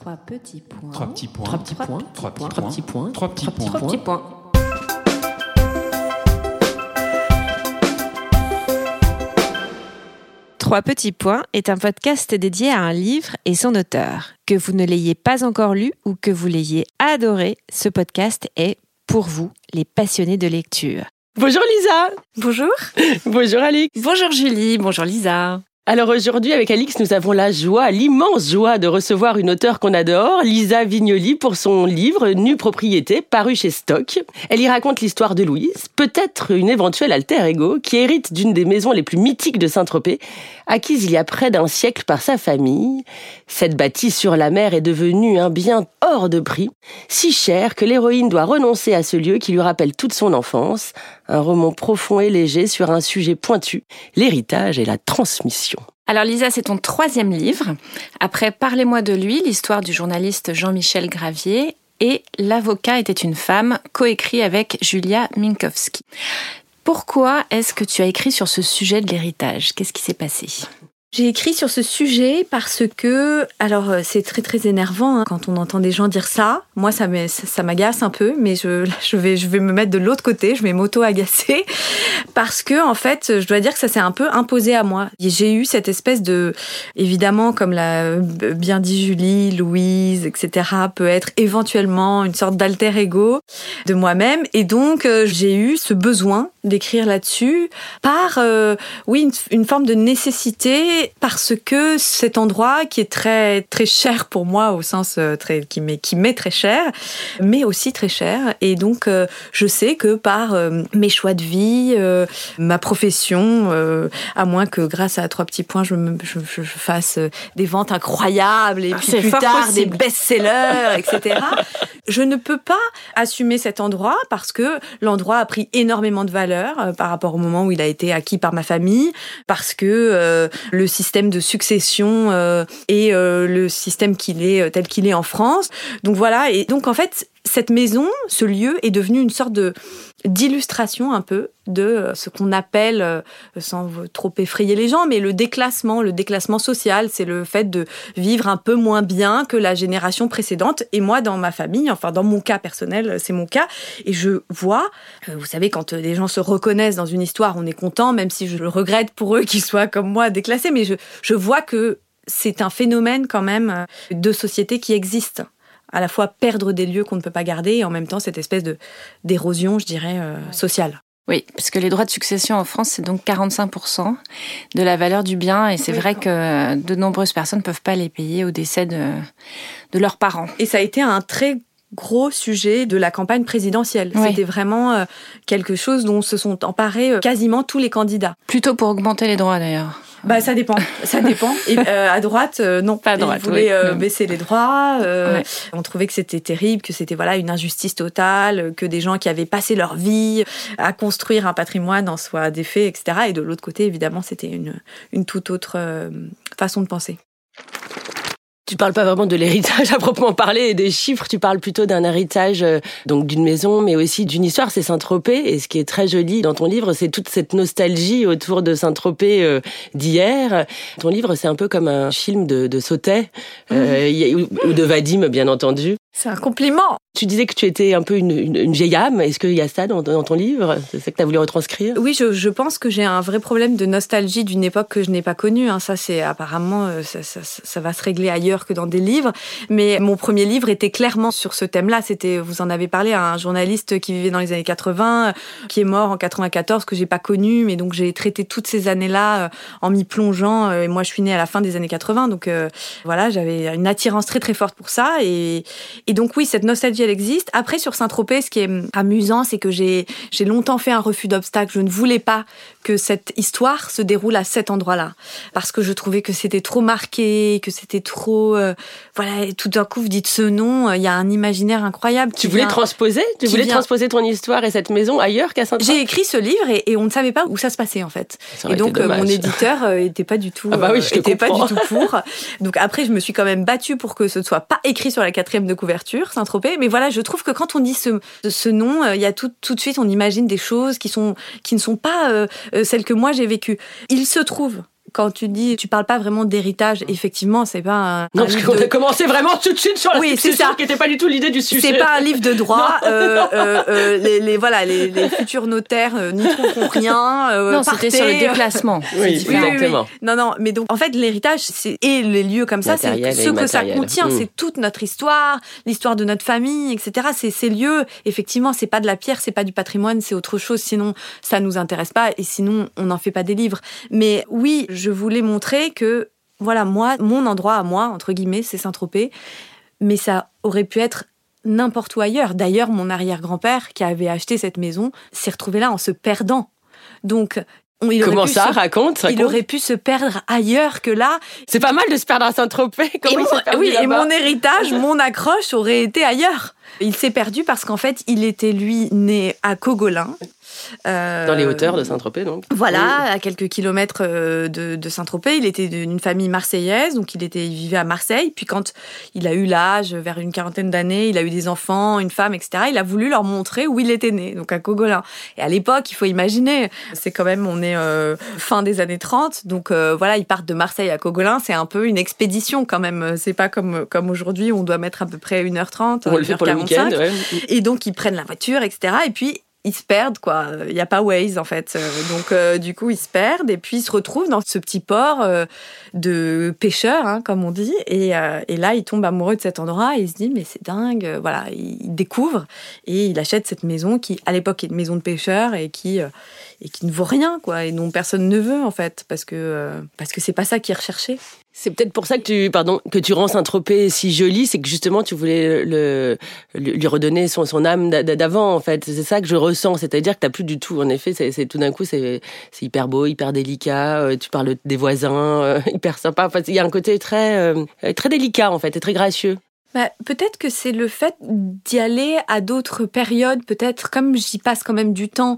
Trois petits points. Trois petits points. Trois petits points. Trois petits Trois petits points. Trois petits points. Trois petits points. Trois petits points est un podcast dédié à un livre et son auteur. Que vous ne l'ayez pas encore lu ou que vous l'ayez adoré, ce podcast est pour vous, les passionnés de lecture. Bonjour Lisa Bonjour. Bonjour Alix Bonjour Julie, bonjour Lisa. Alors aujourd'hui avec Alix nous avons la joie, l'immense joie de recevoir une auteure qu'on adore, Lisa Vignoli pour son livre Nue propriété paru chez Stock. Elle y raconte l'histoire de Louise, peut-être une éventuelle alter ego qui hérite d'une des maisons les plus mythiques de Saint-Tropez, acquise il y a près d'un siècle par sa famille. Cette bâtisse sur la mer est devenue un bien hors de prix, si cher que l'héroïne doit renoncer à ce lieu qui lui rappelle toute son enfance, un roman profond et léger sur un sujet pointu, l'héritage et la transmission. Alors Lisa, c'est ton troisième livre. Après Parlez-moi de lui, l'histoire du journaliste Jean-Michel Gravier et L'avocat était une femme, coécrit avec Julia Minkowski. Pourquoi est-ce que tu as écrit sur ce sujet de l'héritage? Qu'est-ce qui s'est passé? J'ai écrit sur ce sujet parce que, alors euh, c'est très très énervant hein, quand on entend des gens dire ça. Moi, ça m'agace un peu, mais je, je, vais, je vais me mettre de l'autre côté, je vais m'auto-agacer parce que en fait, je dois dire que ça s'est un peu imposé à moi. J'ai eu cette espèce de, évidemment, comme l'a bien dit Julie, Louise, etc., peut être éventuellement une sorte d'alter ego de moi-même, et donc euh, j'ai eu ce besoin d'écrire là-dessus par, euh, oui, une, une forme de nécessité parce que cet endroit qui est très très cher pour moi au sens euh, très qui m'est qui m'est très cher, mais aussi très cher, et donc euh, je sais que par euh, mes choix de vie, euh, ma profession, euh, à moins que grâce à trois petits points je, me, je, je- je fasse des ventes incroyables et puis c'est plus tard possible. des best-sellers, etc. je ne peux pas assumer cet endroit parce que l'endroit a pris énormément de valeur euh, par rapport au moment où il a été acquis par ma famille, parce que euh, le système de succession euh, et le système qu'il est tel qu'il est en France. Donc voilà, et donc en fait, cette maison, ce lieu est devenu une sorte de d'illustration un peu de euh, ce qu'on appelle, euh, sans trop effrayer les gens, mais le déclassement, le déclassement social, c'est le fait de vivre un peu moins bien que la génération précédente. Et moi, dans ma famille, enfin dans mon cas personnel, c'est mon cas, et je vois, euh, vous savez, quand des gens se reconnaissent dans une histoire, on est content, même si je le regrette pour eux qu'ils soient comme moi déclassés, mais je, je vois que c'est un phénomène quand même de société qui existe. À la fois perdre des lieux qu'on ne peut pas garder et en même temps cette espèce de d'érosion, je dirais, euh, sociale. Oui, parce que les droits de succession en France, c'est donc 45% de la valeur du bien, et c'est Oui. vrai que de nombreuses personnes ne peuvent pas les payer au décès de, de leurs parents. Et ça a été un très gros sujet de la campagne présidentielle. Oui. C'était vraiment euh, quelque chose dont se sont emparés euh, quasiment tous les candidats. Plutôt pour augmenter les droits d'ailleurs. Bah ça dépend, ça dépend. Et euh, à droite, euh, non, Pas à droite, Ils voulaient oui. euh, baisser les droits. euh, Ouais. On trouvait que c'était terrible, que c'était voilà une injustice totale, que des gens qui avaient passé leur vie à construire un patrimoine en soient défaits, etc. Et de l'autre côté, évidemment, c'était une une toute autre euh, façon de penser. Tu parles pas vraiment de l'héritage à proprement parler et des chiffres, tu parles plutôt d'un héritage euh, donc d'une maison mais aussi d'une histoire, c'est Saint-Tropez et ce qui est très joli dans ton livre, c'est toute cette nostalgie autour de Saint-Tropez euh, d'hier. Ton livre, c'est un peu comme un film de, de Sautet euh, a- ou de Vadim bien entendu. C'est un compliment. Tu disais que tu étais un peu une, une, une vieille âme, est-ce qu'il y a ça dans, dans ton livre? C'est ça que tu as voulu retranscrire? Oui, je, je pense que j'ai un vrai problème de nostalgie d'une époque que je n'ai pas connue. hein. Ça, c'est apparemment, euh, ça, ça- ça va se régler ailleurs que dans des livres. Mais mon premier livre était clairement sur ce thème-là. C'était, vous en avez parlé, un journaliste qui vivait dans les années 80, euh, qui est mort en 94, que j'ai pas connu, mais donc j'ai traité toutes ces années-là euh, en m'y plongeant. Et moi, je suis née à la fin des années 80, donc euh, voilà, j'avais une attirance très très forte pour ça. Et, et donc oui, cette nostalgie, elle existe. Après, sur Saint-Tropez, ce qui est hum, amusant, c'est que j'ai j'ai longtemps fait un refus d'obstacle. Je ne voulais pas que cette histoire se déroule à cet endroit-là, parce que je trouvais que c'était trop marqué, que c'était trop, euh, voilà. Et tout d'un coup, vous dites ce nom, euh, il y a un imaginaire incroyable. Tu voulais vient- transposer Tu voulais vient- transposer ton histoire et cette maison ailleurs qu'à Saint-Tropez J'ai écrit ce livre et, et on ne savait pas où ça se passait en fait. Et donc euh, mon éditeur euh, était pas du tout, Ah bah oui, je te était pas du tout pour. Donc après, je me suis quand même battue pour que ce ne soit pas écrit sur la quatrième de couverture, Saint-Tropez. Mais voilà, je trouve que quand on dit ce, ce nom, il y a tout, tout de suite, on imagine des choses qui sont qui ne sont pas euh, euh, celles que moi j'ai vécues. Il se trouve quand tu dis, tu parles pas vraiment d'héritage, effectivement, c'est pas un. Non, un parce qu'on de- a commencé vraiment tout de suite sur la Oui, c'est succession, ça. qui n'était pas du tout l'idée du sujet. C'est pas un livre de droit. Non, euh, non. euh, euh, les, les- voilà, les, les futurs notaires euh, n'y trouveront rien. euh, non, c'était sur le déplacement. Oui, oui. Non, non, mais donc en fait l'héritage c'est et les lieux comme ça, c'est ce que ça contient, Mm. c'est toute notre histoire, l'histoire de notre famille, etc. C'est ces lieux, effectivement, c'est pas de la pierre, c'est pas du patrimoine, c'est autre chose. Sinon, ça nous intéresse pas et sinon on n'en fait pas des livres. Mais oui, je voulais montrer que voilà, moi, mon endroit à moi entre guillemets, c'est Saint-Tropez, mais ça aurait pu être n'importe où ailleurs. D'ailleurs, mon arrière-grand-père qui avait acheté cette maison s'est retrouvé là en se perdant. Donc, on- il aurait Comment pu ça se- Raconte. il aurait pu se perdre ailleurs que là. C'est pas mal de se perdre à Saint-Tropez. Et il mon, oui, et mon héritage, mon accroche aurait été ailleurs. Il s'est perdu parce qu'en fait, il était lui né à Cogolin. Dans les hauteurs de Saint-Tropez, donc. Voilà, à quelques kilomètres euh, de, de Saint-Tropez. Il était d'une famille marseillaise, donc il, était, il vivait à Marseille. Puis quand il a eu l'âge, vers une quarantaine d'années, il a eu des enfants, une femme, etc., il a voulu leur montrer où il était né, donc à Cogolin. Et à l'époque, il faut imaginer, c'est quand même, on est euh, fin des années 30, donc euh, voilà, ils partent de Marseille à Cogolin, c'est un peu une expédition quand même. C'est pas comme, comme aujourd'hui, on doit mettre à peu près 1h30, On le fait pour le 1h45. week-end. ouais. Et donc, ils prennent la voiture, etc. Et puis, ils se perdent, quoi. Il n'y a pas Waze, en fait. Euh, Donc, euh, du coup, ils se perdent et puis ils se retrouvent dans ce petit port euh, de pêcheurs, hein, comme on dit. Et, et là, il tombe amoureux de cet endroit et il se dit, mais c'est dingue. Voilà, il il découvre et il achète cette maison qui, à l'époque, est une maison de pêcheurs et qui, et qui ne vaut rien, quoi. Et dont personne ne veut, en fait, parce que parce que c'est pas ça qui est recherché. C'est peut-être pour ça que tu, pardon, que tu rends Saint-Tropez si joli, c'est que justement tu voulais le, lui redonner son, son âme d'a- d'avant en fait. C'est ça que je ressens, c'est-à-dire que t'as plus du tout. En effet, c'est tout d'un coup c'est hyper beau, hyper délicat. euh, tu parles des voisins, euh, hyper sympa. Enfin, il y a un côté très euh, très délicat en fait, et très gracieux. Bah, peut-être que c'est le fait d'y aller à d'autres périodes, peut-être comme j'y passe quand même du temps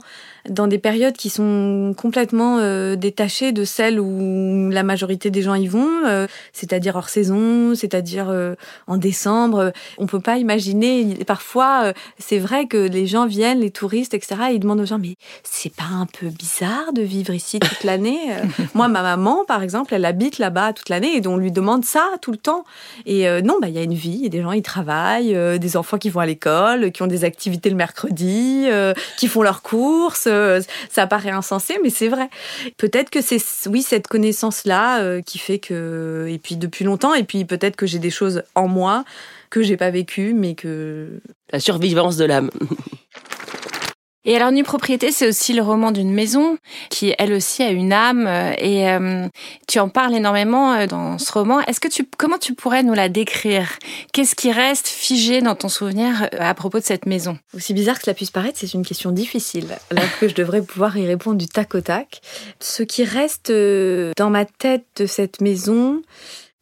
dans des périodes qui sont complètement euh, détachées de celles où la majorité des gens y vont, euh, c'est-à-dire hors saison, c'est-à-dire euh, en décembre. On peut pas imaginer. Parfois, euh, c'est vrai que les gens viennent, les touristes, etc. Et ils demandent aux gens, mais c'est pas un peu bizarre de vivre ici toute l'année Euh, Moi, ma maman, par exemple, elle habite là-bas toute l'année et on lui demande ça tout le temps. Et euh, non, bah il y a une vie, il y a des gens, ils travaillent, euh, des enfants qui vont à l'école, qui ont des activités le mercredi, euh, qui font leurs courses. euh, ça paraît insensé, mais c'est vrai. Peut-être que c'est oui cette connaissance là qui fait que et puis depuis longtemps et puis peut-être que j'ai des choses en moi que j'ai pas vécues, mais que La survivance de l'âme. Et alors, Nue Propriété, c'est aussi le roman d'une maison qui, elle aussi, a une âme. Et euh, tu en parles énormément euh, dans ce roman. Est-ce que tu, comment tu pourrais nous la décrire? Qu'est-ce qui reste figé dans ton souvenir euh, à propos de cette maison? Aussi bizarre que cela puisse paraître, c'est une question difficile, alors que je devrais pouvoir y répondre du tac au tac. Ce qui reste euh, dans ma tête de cette maison,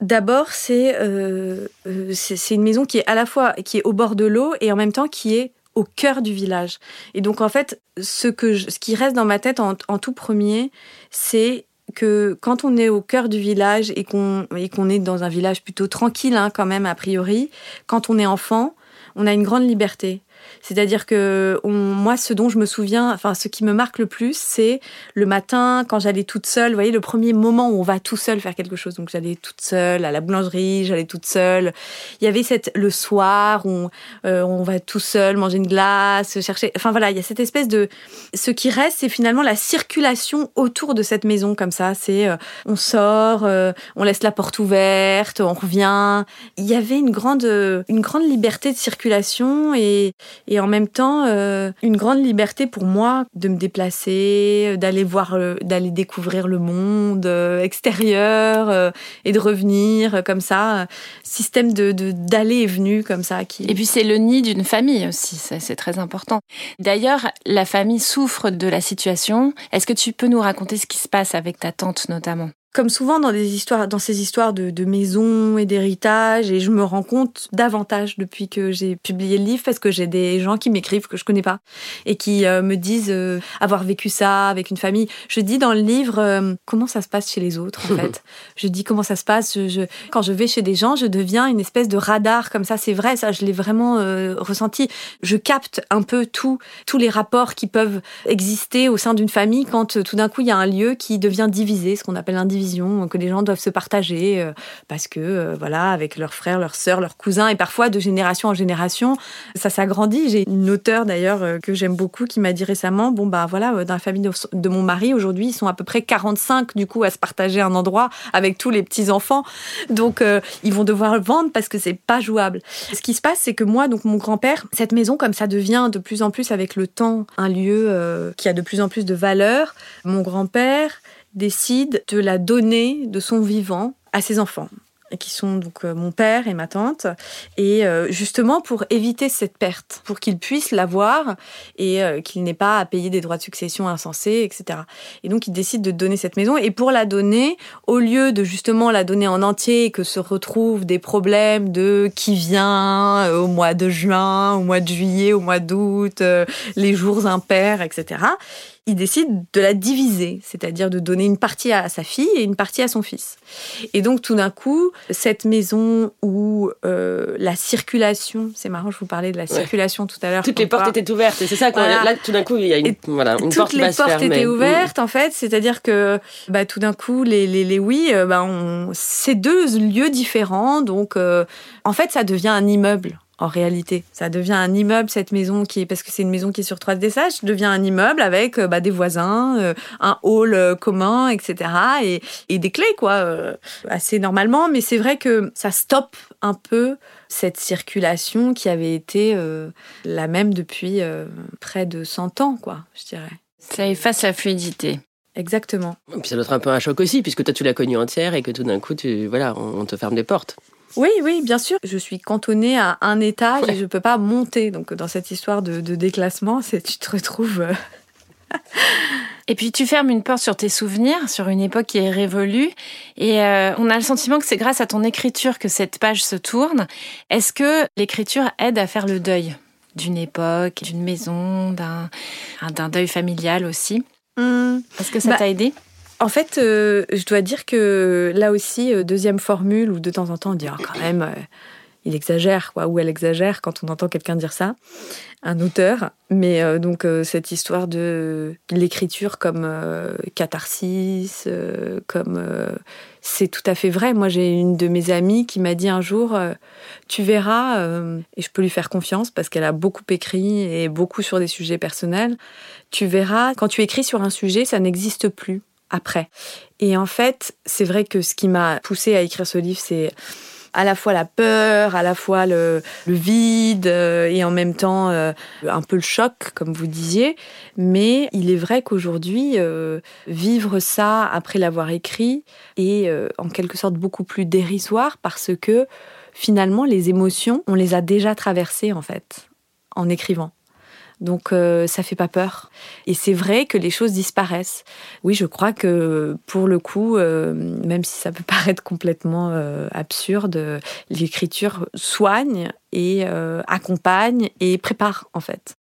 d'abord, c'est euh, c'est une maison qui est à la fois qui est au bord de l'eau et en même temps qui est au cœur du village. Et donc, en fait, ce, que je- ce qui reste dans ma tête en, tout premier, c'est que quand on est au cœur du village et qu'on et qu'on est dans un village plutôt tranquille, hein, quand même, a priori, quand on est enfant, on a une grande liberté. C'est-à-dire que moi, ce dont je me souviens, enfin, ce qui me marque le plus, c'est le matin, quand j'allais toute seule, vous voyez, le premier moment où on va tout seul faire quelque chose. Donc, j'allais toute seule à la boulangerie, j'allais toute seule. Il y avait cette, le soir où on, euh, on va tout seul manger une glace, chercher. Enfin, voilà, il y a cette espèce de. Ce qui reste, c'est finalement la circulation autour de cette maison, comme ça. C'est, euh, on sort, euh, on laisse la porte ouverte, on revient. Il y avait une grande, une grande liberté de circulation et, et en même temps euh, une grande liberté pour moi de me déplacer, d'aller voir, d'aller découvrir le monde euh, extérieur euh, et de revenir euh, comme ça. Système de d'aller et venue comme ça qui. Et puis, c'est le nid d'une famille aussi. C'est très important. D'ailleurs, la famille souffre de la situation. Est-ce que tu peux nous raconter ce qui se passe avec ta tante, notamment? Comme souvent dans des histoires, dans ces histoires de, de maisons et d'héritage, et je me rends compte davantage depuis que j'ai publié le livre parce que j'ai des gens qui m'écrivent que je connais pas et qui euh, me disent euh, avoir vécu ça avec une famille. Je dis dans le livre euh, comment ça se passe chez les autres en fait. Je dis comment ça se passe. Je, je- quand je vais chez des gens, je deviens une espèce de radar comme ça. C'est vrai, ça, je l'ai vraiment ressenti. Je capte un peu tout, tous les rapports qui peuvent exister au sein d'une famille quand tout d'un coup il y a un lieu qui devient divisé, ce qu'on appelle l'indivision que les gens doivent se partager euh, parce que euh, voilà, avec leurs frères, leurs sœurs, leurs cousins et parfois de génération en génération, ça s'agrandit. J'ai une auteure d'ailleurs euh, que j'aime beaucoup qui m'a dit récemment, bon bah voilà, dans la famille de, mon mari aujourd'hui, ils sont à peu près 45 du coup à se partager un endroit avec tous les petits enfants, donc ils vont devoir le vendre parce que c'est pas jouable. Ce qui se passe, c'est que moi, donc mon grand-père, cette maison comme ça devient de plus en plus avec le temps un lieu qui a de plus en plus de valeur. Mon grand-père décide de la donner de son vivant à ses enfants qui sont donc euh, mon père et ma tante, et euh, justement pour éviter cette perte, pour qu'ils puissent l'avoir et euh, qu'il n'ait pas à payer des droits de succession insensés, etc. Et donc il décide de donner cette maison, et pour la donner, au lieu de justement la donner en entier et que se retrouvent des problèmes de qui vient au mois de juin, au mois de juillet, au mois d'août, les jours impairs, etc il décide de la diviser, c'est-à-dire de donner une partie à sa fille et une partie à son fils. Et donc tout d'un coup, cette maison où euh, la circulation, c'est marrant, je vous parlais de la circulation tout à l'heure. Toutes les portes étaient ouvertes, c'est ça, là tout d'un coup, il y a une, voilà, une toutes les portes étaient ouvertes en fait, c'est-à-dire que bah, tout d'un coup, les, les, les oui, euh, bah, c'est deux lieux différents, donc euh, en fait ça devient un immeuble en réalité. Ça devient un immeuble, cette maison, qui est, parce que c'est une maison qui est sur trois étages, devient un immeuble avec euh, bah, des voisins, euh, un hall euh, commun, etc. Et, et, des clés, quoi, assez normalement. Mais c'est vrai que ça stoppe un peu cette circulation qui avait été la même depuis près de 100 ans, quoi, je dirais. Ça efface la fluidité. Exactement. Et puis ça doit être un peu un choc aussi, puisque toi tu l'as connu entière et que tout d'un coup, tu, voilà, on te ferme des portes. Oui, oui, bien sûr. Je suis cantonnée à un étage et je ne peux pas monter. Donc, dans cette histoire de, déclassement, c'est tu te retrouves. Euh, et puis tu fermes une porte sur tes souvenirs, sur une époque qui est révolue, et euh, on a le sentiment que c'est grâce à ton écriture que cette page se tourne. Est-ce que l'écriture aide à faire le deuil d'une époque, d'une maison, d'un deuil familial aussi? Mmh. Est-ce que ça bah, t'a aidé? En fait, euh, je dois dire que là aussi, euh, deuxième formule, où de temps en temps on dit oh, quand même, euh, il exagère, ou elle exagère quand on entend quelqu'un dire ça, un auteur. Mais donc, cette histoire de l'écriture comme catharsis, comme. c'est tout à fait vrai. Moi, j'ai une de mes amies qui m'a dit un jour Tu verras, et je peux lui faire confiance parce qu'elle a beaucoup écrit et beaucoup sur des sujets personnels. Tu verras, quand tu écris sur un sujet, ça n'existe plus après. Et en fait, c'est vrai que ce qui m'a poussé à écrire ce livre, c'est à la fois la peur, à la fois le, vide euh, et en même temps euh, un peu le choc, comme vous disiez. Mais il est vrai qu'aujourd'hui, euh, vivre ça après l'avoir écrit est en quelque sorte beaucoup plus dérisoire parce que finalement, les émotions, on les a déjà traversées en fait en écrivant. Donc euh, ça fait pas peur. Et c'est vrai que les choses disparaissent. Oui, je crois que pour le coup, euh, même si ça peut paraître complètement euh, absurde, l'écriture soigne et accompagne et prépare en fait.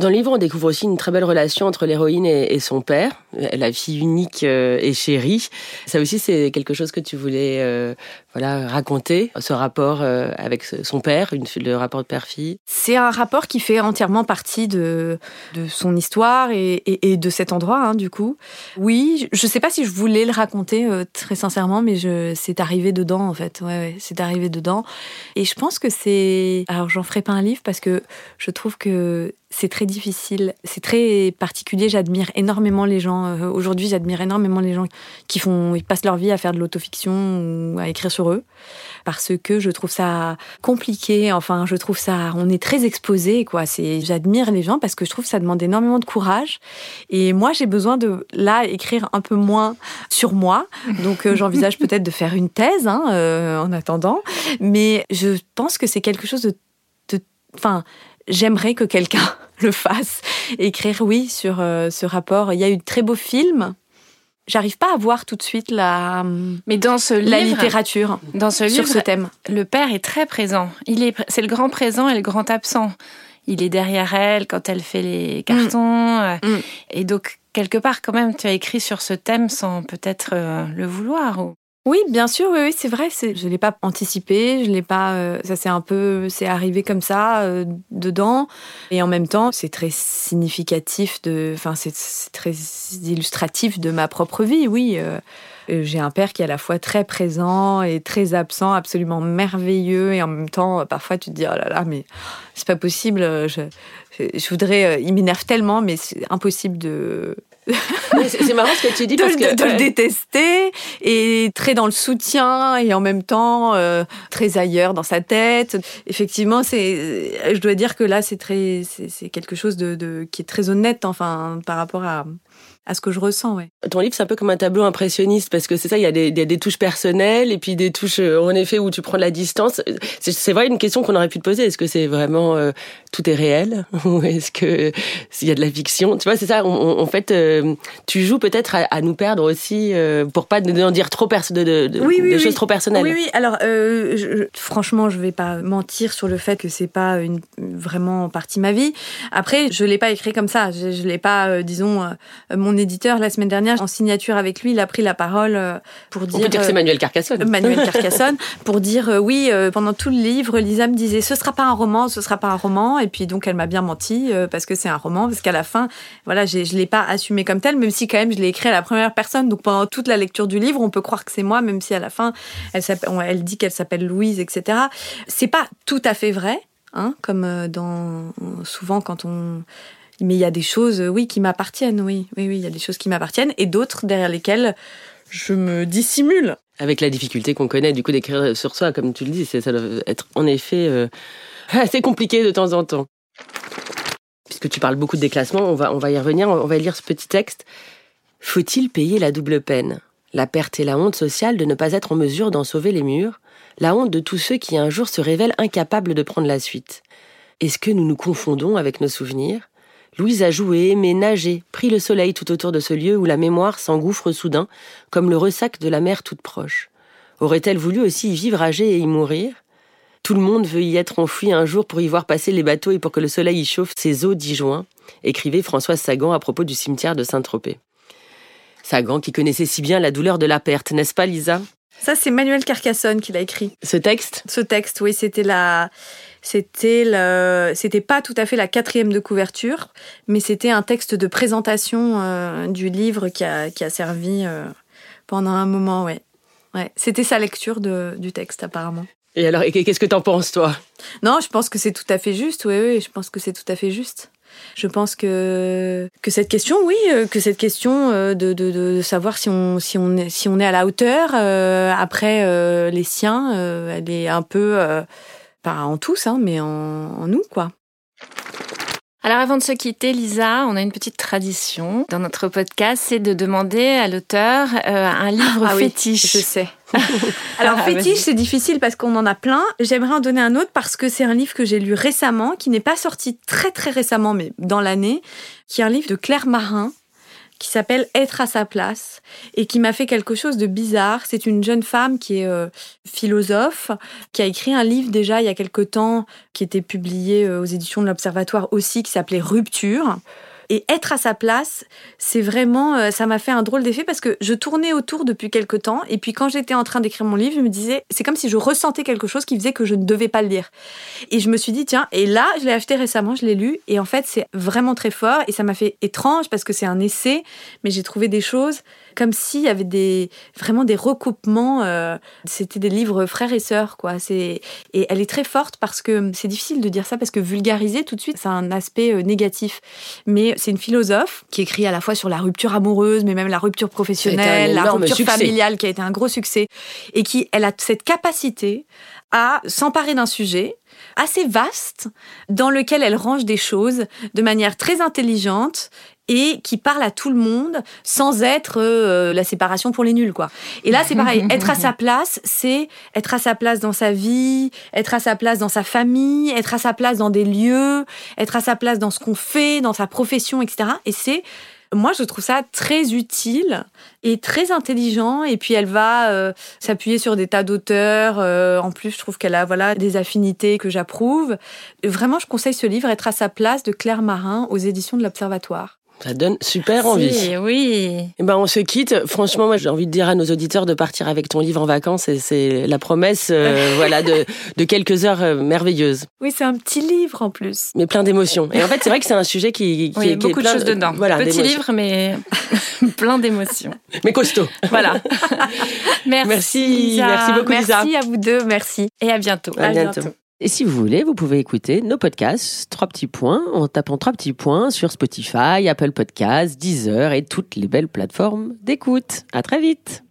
Dans le livre, on découvre aussi une très belle relation entre l'héroïne et, son père, la fille unique euh, et chérie. Ça aussi, c'est quelque chose que tu voulais euh, voilà raconter, ce rapport euh, avec son père, le rapport de père-fille. C'est un rapport qui fait entièrement partie de, son histoire et, de cet endroit, hein, du coup. Oui, je ne sais pas si je voulais le raconter très sincèrement, mais c'est arrivé dedans, en fait. Ouais c'est arrivé dedans. Et je pense que c'est... Alors, j'en ferai pas un livre parce que je trouve que c'est très difficile, c'est très particulier. J'admire énormément les gens. Euh, aujourd'hui, j'admire énormément les gens qui font, ils passent leur vie à faire de l'autofiction ou à écrire sur eux, parce que je trouve ça compliqué. Enfin, je trouve ça, on est très exposé, quoi. C'est, j'admire les gens parce que je trouve que ça demande énormément de courage. Et moi, j'ai besoin de là écrire un peu moins sur moi. Donc, euh, j'envisage peut-être de faire une thèse hein, euh, en attendant. Mais je pense que c'est quelque chose de, de enfin j'aimerais que quelqu'un le fasse. Écrire, oui, sur euh, ce rapport. Il y a eu de très beaux films. J'arrive pas à voir tout de suite la, Mais dans ce la littérature dans ce sur ce thème. Le père est très présent. Il est, c'est le grand présent et le grand absent. Il est derrière elle quand elle fait les cartons. Mm. Euh, mm. Et donc, quelque part, quand même, tu as écrit sur ce thème sans peut-être euh, le vouloir. Oui, bien sûr, oui, oui c'est vrai. Je l'ai pas anticipé, je l'ai pas. Euh, ça c'est un peu, c'est arrivé comme ça euh, dedans, et en même temps, c'est très significatif de, enfin, c'est très illustratif de ma propre vie. Oui, euh, j'ai un père qui est à la fois très présent et très absent, absolument merveilleux, et en même temps, parfois, tu te dis oh là là, mais c'est pas possible. Je, je voudrais, il m'énerve tellement, mais c'est impossible de c'est marrant ce que tu dis de, parce que de, le détester et très dans le soutien et en même temps euh, très ailleurs dans sa tête. Effectivement, c'est, je dois dire que là, c'est très, c'est quelque chose de, de, qui est très honnête, enfin, par rapport à à ce que je ressens. Ouais. Ton livre, c'est un peu comme un tableau impressionniste parce que c'est ça, il y a des, des, touches personnelles et puis des touches, euh, en effet, où tu prends de la distance. C'est vrai une question qu'on aurait pu te poser. Est-ce que c'est vraiment euh, tout est réel ou est-ce que s'il y a de la fiction? Tu vois, c'est ça. en fait, euh, tu joues peut-être à, nous perdre aussi pour pas en dire trop de, de, de, choses trop personnelles. Oui, oui. Alors, je, franchement, je vais pas mentir sur le fait que c'est pas une vraiment partie de ma vie. Après, je l'ai pas écrit comme ça. Je, je l'ai pas, disons, mon éditeur la semaine dernière en signature avec lui, il a pris la parole euh, pour dire. On peut dire que c'est Manuel Carcassonne. Manuel Carcassonne pour dire euh, oui. Euh, pendant tout le livre, Lisa me disait ce sera pas un roman, ce sera pas un roman. Et puis donc elle m'a bien menti parce que c'est un roman, parce qu'à la fin, voilà, je l'ai pas assumé comme tel, même si quand même je l'ai écrit à la première personne. Donc pendant toute la lecture du livre, on peut croire que c'est moi, même si à la fin elle, elle dit qu'elle s'appelle Louise, etc. C'est pas tout à fait vrai. Hein, comme dans souvent quand on mais il y a des choses, oui, qui m'appartiennent, oui. Oui, oui, il y a des choses qui m'appartiennent et d'autres derrière lesquelles je me dissimule. Avec la difficulté qu'on connaît, du coup, d'écrire sur soi, comme tu le dis, ça doit être en effet euh, assez compliqué de temps en temps. Puisque tu parles beaucoup de déclassement, on va, on va y revenir, on va lire ce petit texte. Faut-il payer la double peine? La perte et la honte sociale de ne pas être en mesure d'en sauver les murs? La honte de tous ceux qui un jour se révèlent incapables de prendre la suite? Est-ce que nous nous confondons avec nos souvenirs? Louise a joué, aimé, nagé, pris le soleil tout autour de ce lieu où la mémoire s'engouffre soudain, comme le ressac de la mer toute proche. Aurait-elle voulu aussi y vivre âgée et y mourir? Tout le monde veut y être enfoui un jour pour y voir passer les bateaux et pour que le soleil y chauffe ses eaux juin, écrivait Françoise Sagan à propos du cimetière de Saint-Tropez. Sagan qui connaissait si bien la douleur de la perte, n'est-ce pas Lisa? Ça c'est Manuel Carcassonne qui l'a écrit. Ce texte? Ce texte, oui, c'était la c'était le, c'était pas tout à fait la quatrième de couverture, mais c'était un texte de présentation euh, du livre qui a, qui a servi euh, pendant un moment, ouais. ouais. C'était sa lecture de, du texte apparemment. Et alors, qu'est-ce que t'en penses toi? Non, je pense que c'est tout à fait juste. Oui, oui, je pense que c'est tout à fait juste. Je pense que que cette question, oui, euh, que cette question de, de, de savoir si on si on est si on est à la hauteur après les siens, elle est un peu pas en tous, hein, mais en, nous, quoi. Alors avant de se quitter, Lisa, on a une petite tradition dans notre podcast, c'est de demander à l'auteur euh, un livre ah fétiche. je sais. Alors ah, fétiche, c'est difficile parce qu'on en a plein. J'aimerais en donner un autre parce que c'est un livre que j'ai lu récemment, qui n'est pas sorti très très récemment, mais dans l'année, qui est un livre de Claire Marin, qui s'appelle Être à sa place et qui m'a fait quelque chose de bizarre. C'est une jeune femme qui est euh, philosophe, qui a écrit un livre déjà il y a quelque temps, qui était publié euh, aux éditions de l'Observatoire aussi, qui s'appelait Rupture. Et être à sa place, c'est vraiment, euh, ça m'a fait un drôle d'effet parce que je tournais autour depuis quelque temps. Et puis quand j'étais en train d'écrire mon livre, je me disais, c'est comme si je ressentais quelque chose qui faisait que je ne devais pas le lire. Et je me suis dit, tiens, et là, je l'ai acheté récemment, je l'ai lu. Et en fait, c'est vraiment très fort. Et ça m'a fait étrange parce que c'est un essai, mais j'ai trouvé des choses comme s'il y avait des vraiment des recoupements. Euh, c'était des livres frères et sœurs, quoi. C'est et elle est très forte parce que c'est difficile de dire ça parce que vulgariser tout de suite, a un aspect euh, négatif. Mais c'est une philosophe qui écrit à la fois sur la rupture amoureuse, mais même la rupture professionnelle, la rupture familiale, qui a été un gros succès, et qui elle a cette capacité à s'emparer d'un sujet assez vaste dans lequel elle range des choses de manière très intelligente et qui parle à tout le monde sans être euh, la séparation pour les nuls quoi. Et là c'est pareil, être à sa place, c'est être à sa place dans sa vie, être à sa place dans sa famille, être à sa place dans des lieux, être à sa place dans ce qu'on fait, dans sa profession, etc. Et c'est moi, je trouve ça très utile et très intelligent. Et puis, elle va euh, s'appuyer sur des tas d'auteurs. Euh, en plus, je trouve qu'elle a voilà des affinités que j'approuve. Vraiment, je conseille ce livre, Être à sa place, de Claire Marin, aux éditions de l'Observatoire. Ça donne super envie. Si, oui. Eh ben, on se quitte. Franchement, moi, j'ai envie de dire à nos auditeurs de partir avec ton livre en vacances et c'est la promesse, euh, voilà, de, de quelques heures euh, merveilleuses. Oui, c'est un petit livre en plus. Mais plein d'émotions. Et en fait, c'est vrai que c'est un sujet qui, qui Oui, est- qui est beaucoup de plein choses dedans. Voilà, Petit livre, mais plein d'émotions. Mais costaud. Voilà. Merci. Merci, Lisa. merci beaucoup, Lisa. Merci à vous deux, merci. Et à bientôt. À À bientôt. bientôt. Et si vous voulez, vous pouvez écouter nos podcasts, trois petits points, en tapant trois petits points sur Spotify, Apple Podcasts, Deezer et toutes les belles plateformes d'écoute. À très vite.